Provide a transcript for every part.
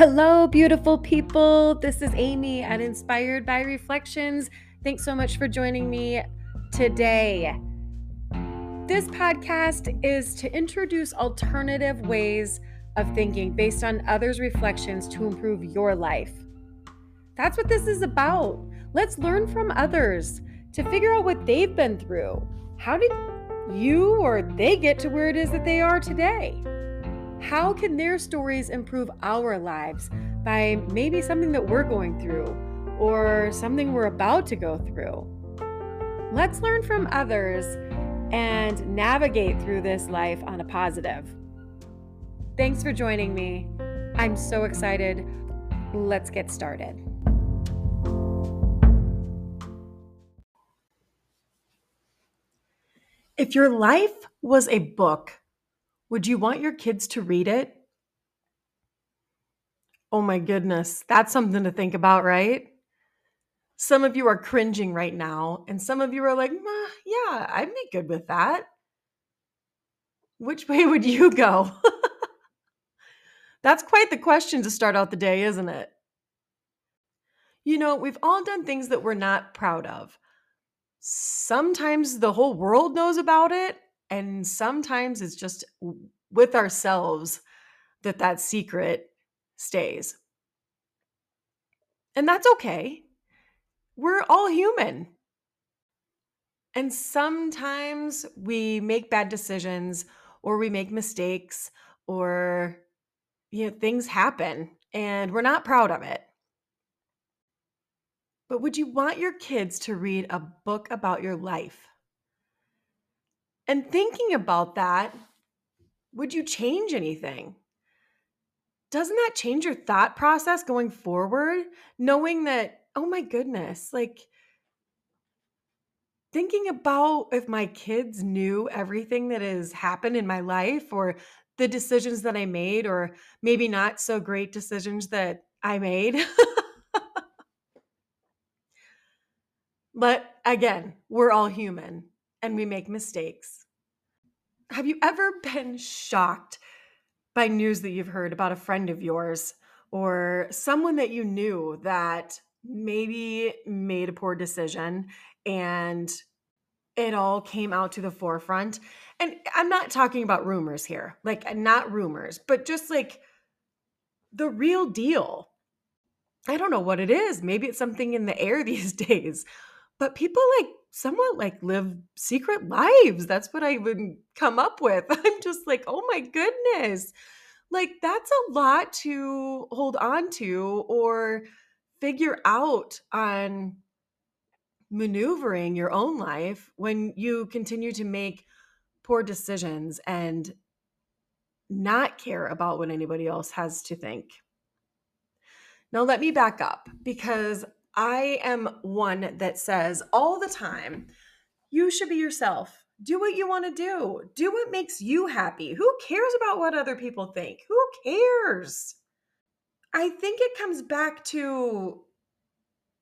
Hello, beautiful people. This is Amy at Inspired by Reflections. Thanks so much for joining me today. This podcast is to introduce alternative ways of thinking based on others' reflections to improve your life. That's what this is about. Let's learn from others to figure out what they've been through. How did you or they get to where it is that they are today? How can their stories improve our lives by maybe something that we're going through or something we're about to go through? Let's learn from others and navigate through this life on a positive. Thanks for joining me. I'm so excited. Let's get started. If your life was a book, would you want your kids to read it? Oh my goodness, that's something to think about, right? Some of you are cringing right now, and some of you are like, yeah, I'd be good with that. Which way would you go? That's quite the question to start out the day, isn't it? You know, we've all done things that we're not proud of. Sometimes the whole world knows about it, and sometimes it's just with ourselves that that secret stays. And that's okay. We're all human. And sometimes we make bad decisions or we make mistakes or you know things happen and we're not proud of it. But would you want your kids to read a book about your life? And thinking about that, would you change anything? Doesn't that change your thought process going forward? Knowing that, oh my goodness, like thinking about if my kids knew everything that has happened in my life or the decisions that I made, or maybe not so great decisions that I made. but again, we're all human and we make mistakes. Have you ever been shocked by news that you've heard about a friend of yours or someone that you knew that maybe made a poor decision and it all came out to the forefront? And I'm not talking about rumors here, like not rumors, but just like the real deal. I don't know what it is. Maybe it's something in the air these days, but people like somewhat like live secret lives. That's what I would come up with. I'm just like, oh my goodness. Like, that's a lot to hold on to or figure out on maneuvering your own life when you continue to make poor decisions and not care about what anybody else has to think. Now, let me back up because I am one that says all the time, you should be yourself. Do what you want to do. Do what makes you happy. Who cares about what other people think? Who cares? I think it comes back to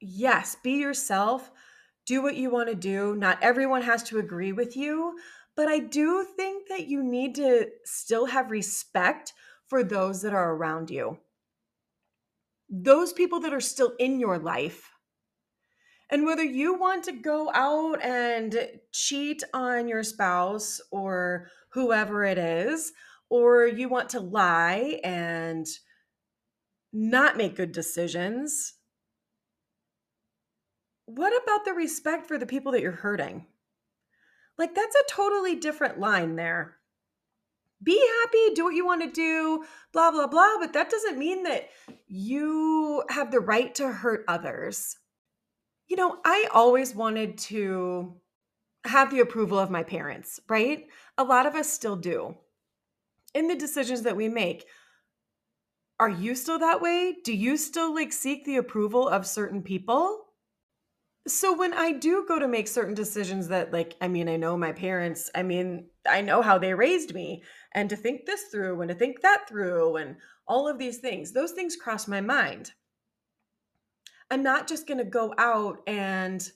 yes, be yourself. Do what you want to do. Not everyone has to agree with you, but I do think that you need to still have respect for those that are around you those people that are still in your life. And whether you want to go out and cheat on your spouse or whoever it is, or you want to lie and not make good decisions, what about the respect for the people that you're hurting? Like, that's a totally different line there be happy, do what you want to do, blah, blah, blah. But that doesn't mean that you have the right to hurt others. You know, I always wanted to have the approval of my parents, right? A lot of us still do. In the decisions that we make, are you still that way? Do you still like seek the approval of certain people? So when I do go to make certain decisions that like I mean I know my parents, I mean I know how they raised me and to think this through and to think that through and all of these things. Those things cross my mind. I'm not just going to go out and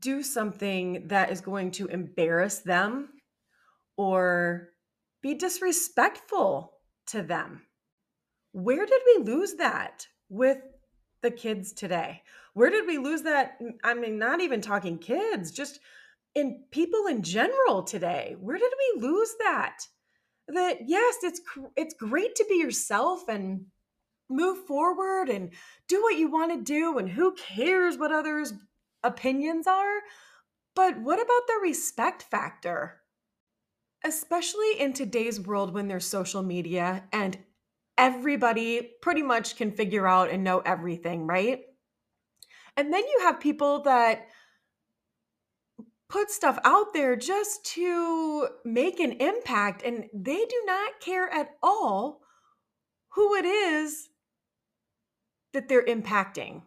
do something that is going to embarrass them or be disrespectful to them. where did we lose that with the kids today? Where did we lose that? I mean, not even talking kids, just in people in general today. Where did we lose that? That yes, it's it's great to be yourself and move forward and do what you want to do and who cares what others opinions are? But what about the respect factor? Especially in today's world when there's social media and everybody pretty much can figure out and know everything, right? And then you have people that put stuff out there just to make an impact and they do not care at all who it is that they're impacting.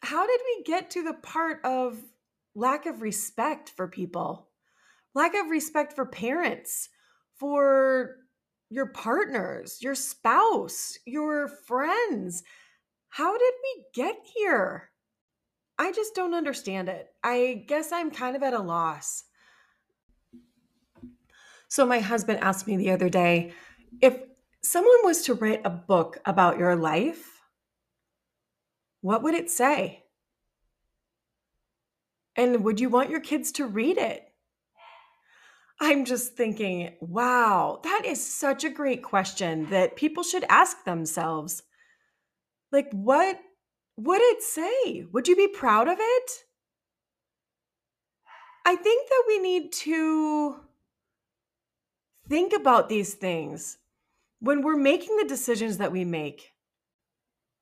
How did we get to the part of lack of respect for people? Lack of respect for parents, for your partners, your spouse, your friends. How did we get here? I just don't understand it. I guess I'm kind of at a loss. So, my husband asked me the other day if someone was to write a book about your life, what would it say? And would you want your kids to read it? I'm just thinking, wow, that is such a great question that people should ask themselves. Like, what would it say? Would you be proud of it? I think that we need to think about these things when we're making the decisions that we make.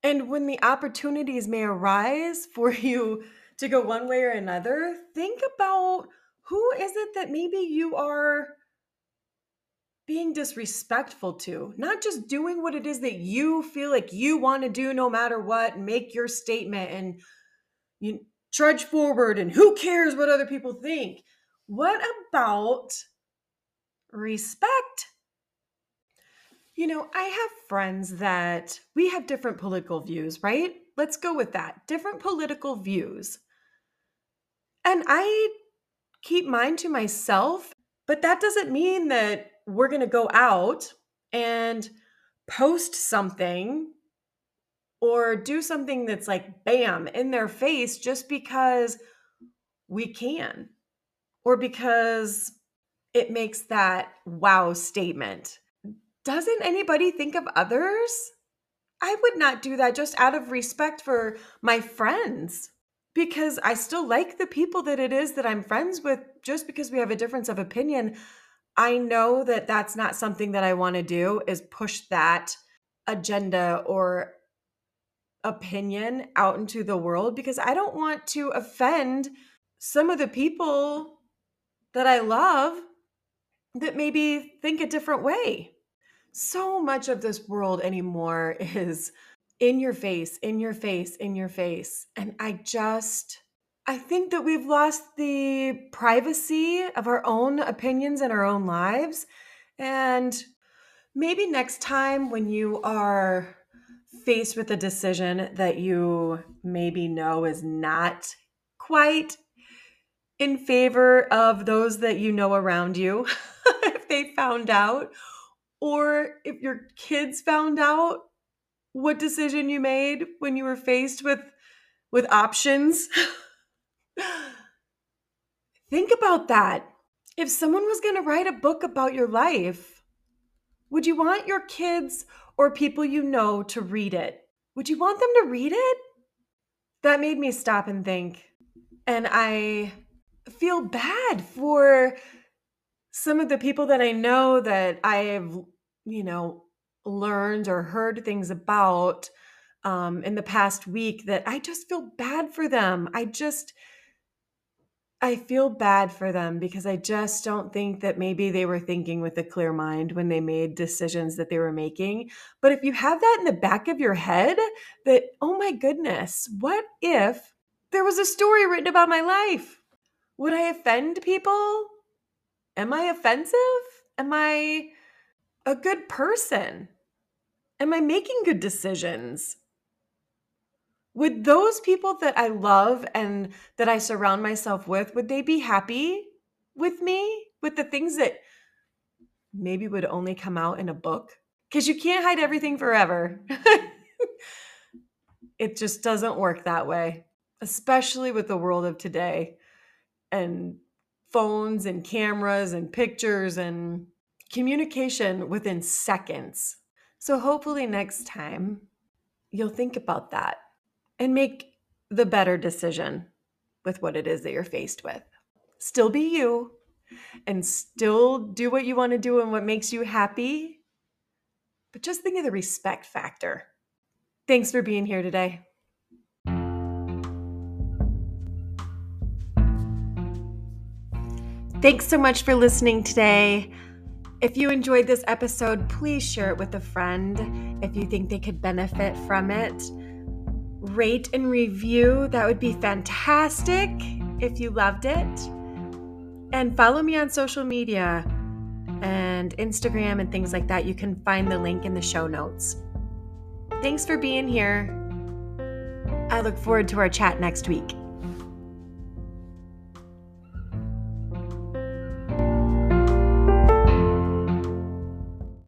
And when the opportunities may arise for you to go one way or another, think about who is it that maybe you are being disrespectful to, not just doing what it is that you feel like you want to do no matter what, make your statement and you trudge forward and who cares what other people think. What about respect? You know, I have friends that we have different political views, right? Let's go with that. Different political views. And I keep mine to myself, but that doesn't mean that we're going to go out and post something or do something that's like bam in their face just because we can or because it makes that wow statement. Doesn't anybody think of others? I would not do that just out of respect for my friends because I still like the people that it is that I'm friends with just because we have a difference of opinion. I know that that's not something that I want to do is push that agenda or opinion out into the world because I don't want to offend some of the people that I love that maybe think a different way. So much of this world anymore is in your face, in your face, in your face. And I just, I think that we've lost the privacy of our own opinions and our own lives. And maybe next time when you are faced with a decision that you maybe know is not quite in favor of those that you know around you, if they found out, or if your kids found out, what decision you made when you were faced with with options? Think about that. If someone was going to write a book about your life would you want your kids or people you know to read it? Would you want them to read it? That made me stop and think. And i feel bad for some of the people that i know that i've you know learned or heard things about um, in the past week that I just feel bad for them. I just, I feel bad for them because I just don't think that maybe they were thinking with a clear mind when they made decisions that they were making. But if you have that in the back of your head, that, oh my goodness, what if there was a story written about my life? Would I offend people? Am I offensive? Am I a good person? Am I making good decisions? Would those people that I love and that I surround myself with, would they be happy with me? With the things that maybe would only come out in a book? because you can't hide everything forever. it just doesn't work that way, especially with the world of today and phones and cameras and pictures and communication within seconds. So, hopefully, next time you'll think about that and make the better decision with what it is that you're faced with. Still be you and still do what you want to do and what makes you happy. But just think of the respect factor. Thanks for being here today. Thanks so much for listening today. If you enjoyed this episode, please share it with a friend if you think they could benefit from it. Rate and review, that would be fantastic if you loved it. And follow me on social media and Instagram and things like that. You can find the link in the show notes. Thanks for being here. I look forward to our chat next week.